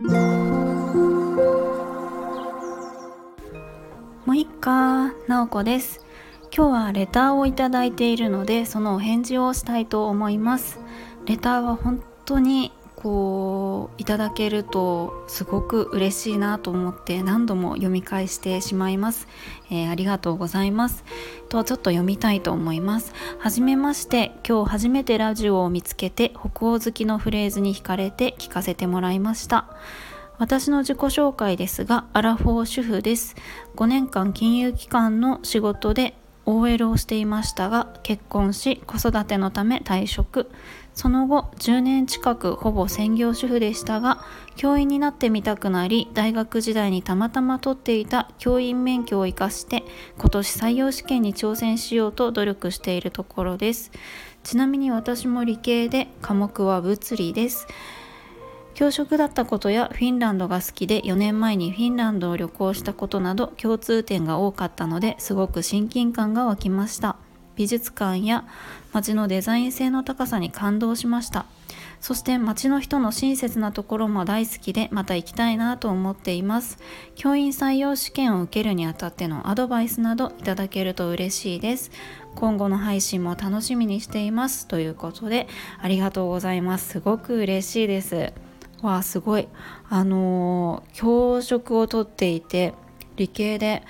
もういっかなおこです。今日はレターをいただいているのでそのお返事をしたいと思います。レターは本当にこういただけるとすごく嬉しいなと思って何度も読み返してしまいます、えー、ありがとうございます。とちょっと読みたいと思います。はじめまして今日初めてラジオを見つけて北欧好きのフレーズに惹かれて聞かせてもらいました。私の自己紹介ですがアラフォー主婦です。5年間金融機関の仕事で OL をしていましたが結婚し子育てのため退職。その後10年近くほぼ専業主婦でしたが教員になってみたくなり大学時代にたまたま取っていた教員免許を生かして今年採用試験に挑戦しようと努力しているところです。ちなみに私も理系で科目は物理です。教職だったことやフィンランドが好きで4年前にフィンランドを旅行したことなど共通点が多かったのですごく親近感が湧きました。美術館や街のデザイン性の高さに感動しました。そして街の人の親切なところも大好きでまた行きたいなと思っています。教員採用試験を受けるにあたってのアドバイスなどいただけると嬉しいです。今後の配信も楽しみにしています。ということでありがとうございます。すごく嬉しいです。わあすごい。あのー、教職をとっていて理系で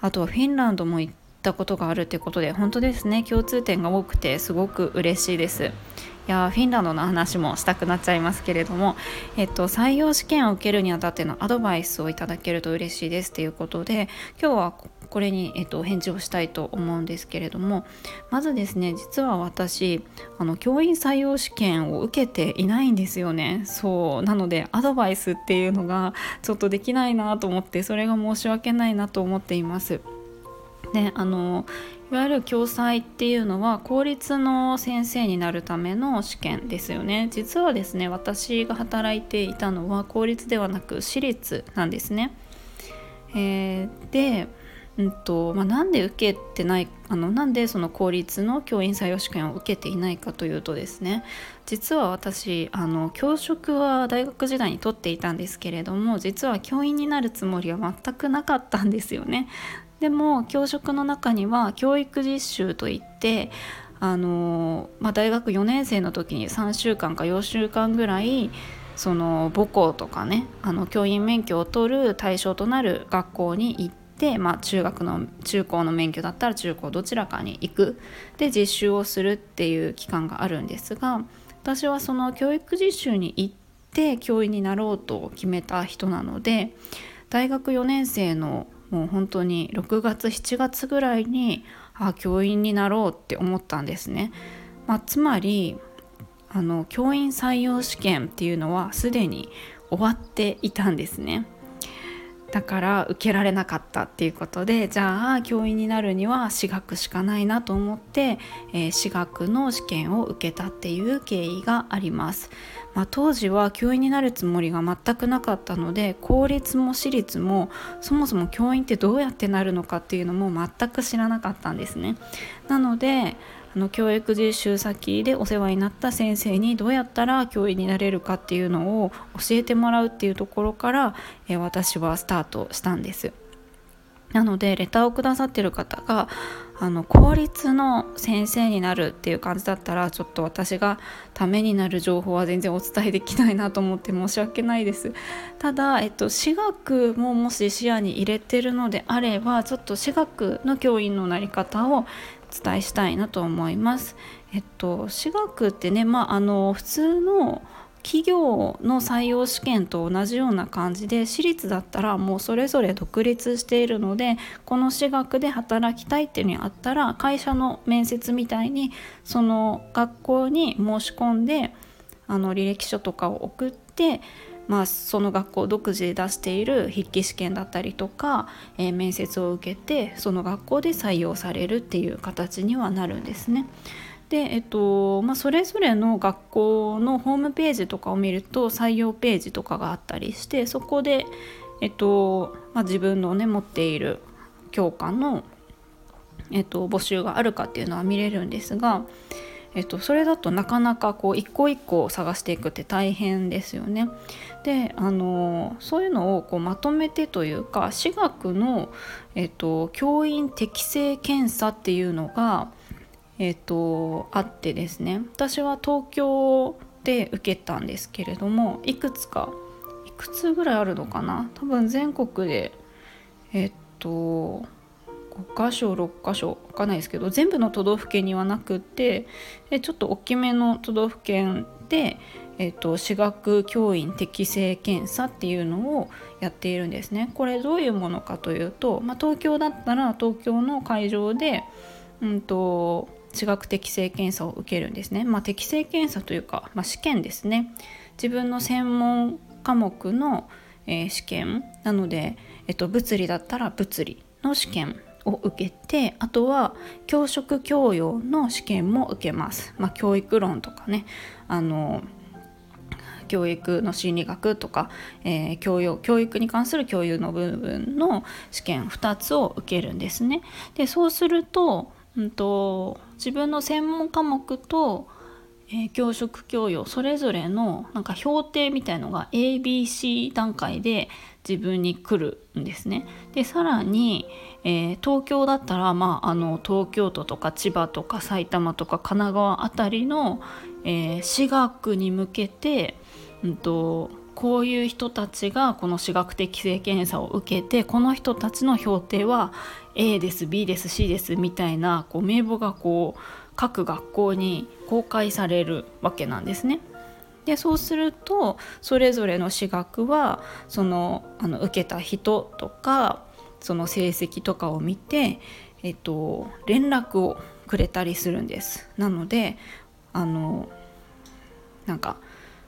あとはフィンランドも行ったことがあるってことで本当ですね。共通点が多くてすごく嬉しいです。いやフィンランドの話もしたくなっちゃいますけれども、えっと、採用試験を受けるにあたってのアドバイスをいただけると嬉しいですということで今日はこれに、えっと、返事をしたいと思うんですけれどもまずですね実は私あの教員採用試験を受けていないんですよね。そうなのでアドバイスっていうのがちょっとできないなと思ってそれが申し訳ないなと思っています。であのいわゆる共済っていうのは公立の先生になるための試験ですよね。実はですね私が働いていたのは公立ではなく私立なんですね、えー、でうんとまあ、なんで受けてないあのなんでその公立の教員採用試験を受けていないかというとですね実は私あの教職は大学時代に取っていたんですけれども実は教員になるつもりは全くなかったんですよね。でも教職の中には教育実習といってあの、まあ、大学4年生の時に3週間か4週間ぐらいその母校とかねあの教員免許を取る対象となる学校に行って、まあ、中学の中高の免許だったら中高どちらかに行くで実習をするっていう期間があるんですが私はその教育実習に行って教員になろうと決めた人なので大学4年生のもう本当に6月7月ぐらいにあ教員になろうって思ったんですね。まあ、つまりあの教員採用試験っていうのはすでに終わっていたんですね。だから受けられなかったっていうことでじゃあ教員になるには私学しかないなと思って、えー、私学の試験を受けたっていう経緯があります。まあ、当時は教員になるつもりが全くなかったので公立も私立もそもそも教員ってどうやってなるのかっていうのも全く知らなかったんですね。なのであの教育実習先でお世話になった先生にどうやったら教員になれるかっていうのを教えてもらうっていうところから、え私はスタートしたんです。なのでレターをくださってる方があの公立の先生になるっていう感じだったらちょっと私がためになる情報は全然お伝えできないなと思って申し訳ないですただ、えっと、私学ももし視野に入れてるのであればちょっと私学の教員のなり方を伝えしたいなと思います。えっと私学ってねまああの普通の企業の採用試験と同じような感じで私立だったらもうそれぞれ独立しているのでこの私学で働きたいっていうのにあったら会社の面接みたいにその学校に申し込んであの履歴書とかを送ってまあ、その学校独自で出している筆記試験だったりとか、えー、面接を受けてその学校で採用されるっていう形にはなるんですね。で、えっとまあ、それぞれの学校のホームページとかを見ると採用ページとかがあったりしてそこで、えっとまあ、自分のね持っている教科の、えっと、募集があるかっていうのは見れるんですが、えっと、それだとなかなかこう一個一個探していくって大変ですよね。であのそういうのをこうまとめてというか私学の、えっと、教員適正検査っていうのが、えっと、あってですね私は東京で受けたんですけれどもいくつかいくつぐらいあるのかな多分全国でえっと5箇所6箇所分かんないですけど全部の都道府県にはなくってちょっと大きめの都道府県で、えーと、私学教員適正検査っていうのをやっているんですね。これどういうものかというと、まあ、東京だったら東京の会場で、うんと、私学適正検査を受けるんですね。まあ、適正検査というか、まあ、試験ですね。自分の専門科目の、えー、試験なので、えっと、物理だったら物理の試験を受けてあとは教職教養の試験も受けます。まあ、教育論とかねあの教育の心理学とか、えー、教養教育に関する教養の部分の試験2つを受けるんですね。でそうすると,、うんと、自分の専門科目と、えー、教職教養それぞれのなんか評定みたいのが ABC 段階で自分に来るんですね。でさらに、えー、東京だったら、まあ、あの東京都とか千葉とか埼玉とか神奈川あたりの、えー、私学に向けて、うんと、こういう人たちがこの私学適正検査を受けてこの人たちの評定は A です B です C ですみたいなこう名簿がこう各学校に公開されるわけなんですね。でそうするとそれぞれの私学はそのあの受けた人とかその成績とかを見て、えっと、連絡をくれたりするんです。なのであのなんか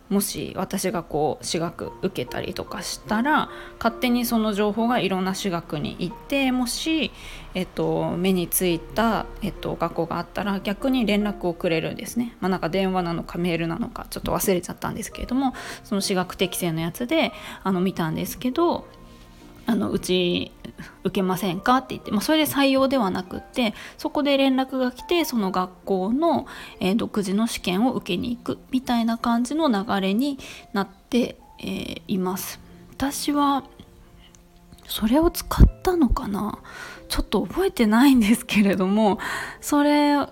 もし私がこう私学受けたりとかしたら勝手にその情報がいろんな私学に行ってもし、えっと、目についた、えっと、学校があったら逆に連絡をくれるんですね。まあ、なんか電話なのかメールなのかちょっと忘れちゃったんですけれどもその私学適正のやつであの見たんですけどあのうち受けませんかって言って、まあ、それで採用ではなくってそこで連絡が来てその学校の、えー、独自の試験を受けに行くみたいな感じの流れになって、えー、います。私はそれを使ったのかな？ちょっと覚えてないんですけれどもそれは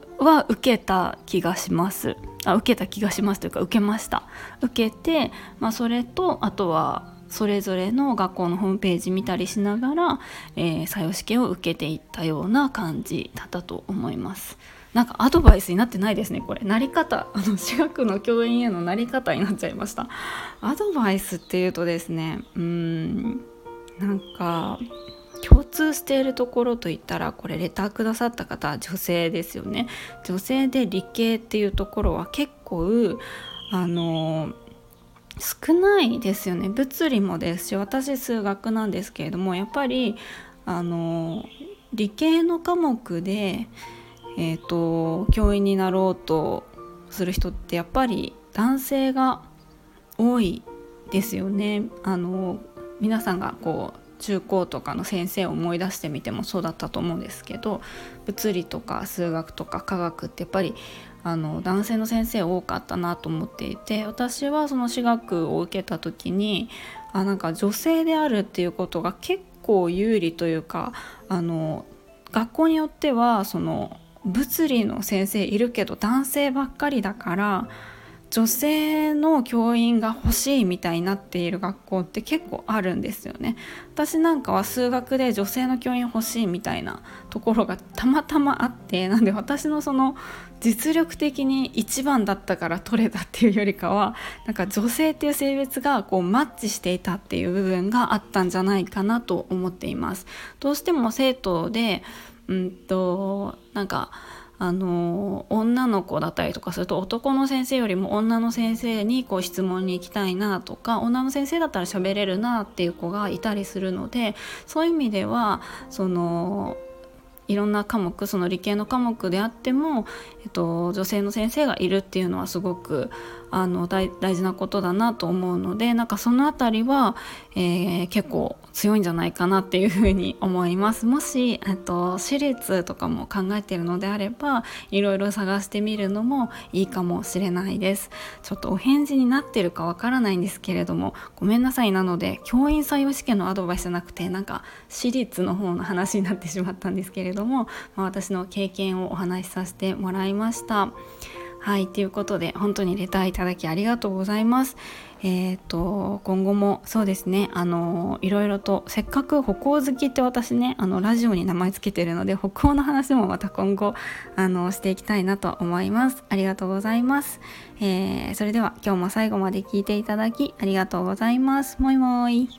受けた気がします。あ受けた気がしますというか受けました。受けて、まあ、それとあとはそれぞれの学校のホームページ見たりしながら、えー、採用試験を受けていったような感じだったと思います。なんかアドバイスになってないですねこれ。なり方。あの私学の教員へのなり方になっちゃいました。アドバイスっていうとですねうんなんか共通しているところといったらこれレターくださった方は女性ですよね。女性で理系っていうところは結構あの少ないですよね物理もですし私数学なんですけれどもやっぱりあの理系の科目で、えーと、教員になろうとする人ってやっぱり男性が多いですよね。あの皆さんがこう中高とかの先生を思い出してみてもそうだったと思うんですけど物理とか数学とか科学ってやっぱりあの男性の先生多かったなと思っていて私はその私学を受けた時にあなんか女性であるっていうことが結構有利というかあの学校によってはその物理の先生いるけど男性ばっかりだから女性の教員が欲しいみたいになっている学校って結構あるんですよね。私なんかは数学で女性の教員欲しいみたいなところがたまたまあってなんで私のその実力的に一番だったから取れたっていうよりかはなんか女性っていう性別がこうマッチしていたっていう部分があったんじゃないかなと思っています。どうしても生徒でうんとなんかあの女の子だったりとかすると男の先生よりも女の先生にこう質問に行きたいなとか女の先生だったら喋れるなっていう子がいたりするのでそういう意味ではそのいろんな科目その理系の科目であっても、えっと、女性の先生がいるっていうのはすごくあの大事なことだなと思うのでなんかその辺りは、えー、結構強いんじゃないかなっていうふうに思います。もしえっと私立とかも考えているのであればいろいろ探してみるのもいいかもしれないです。ちょっとお返事になってるかわからないんですけれどもごめんなさい。なので教員採用試験のアドバイスじゃなくてなんか私立の方の話になってしまったんですけれどども、まあ、私の経験をお話しさせてもらいました。はいということで本当にレターいただきありがとうございます。えーと、今後もそうですねあのいろいろとせっかく歩行好きって私ねあのラジオに名前つけてるので歩行の話もまた今後あのしていきたいなと思います。ありがとうございます、えー、それでは今日も最後まで聞いていただきありがとうございます。もいもい。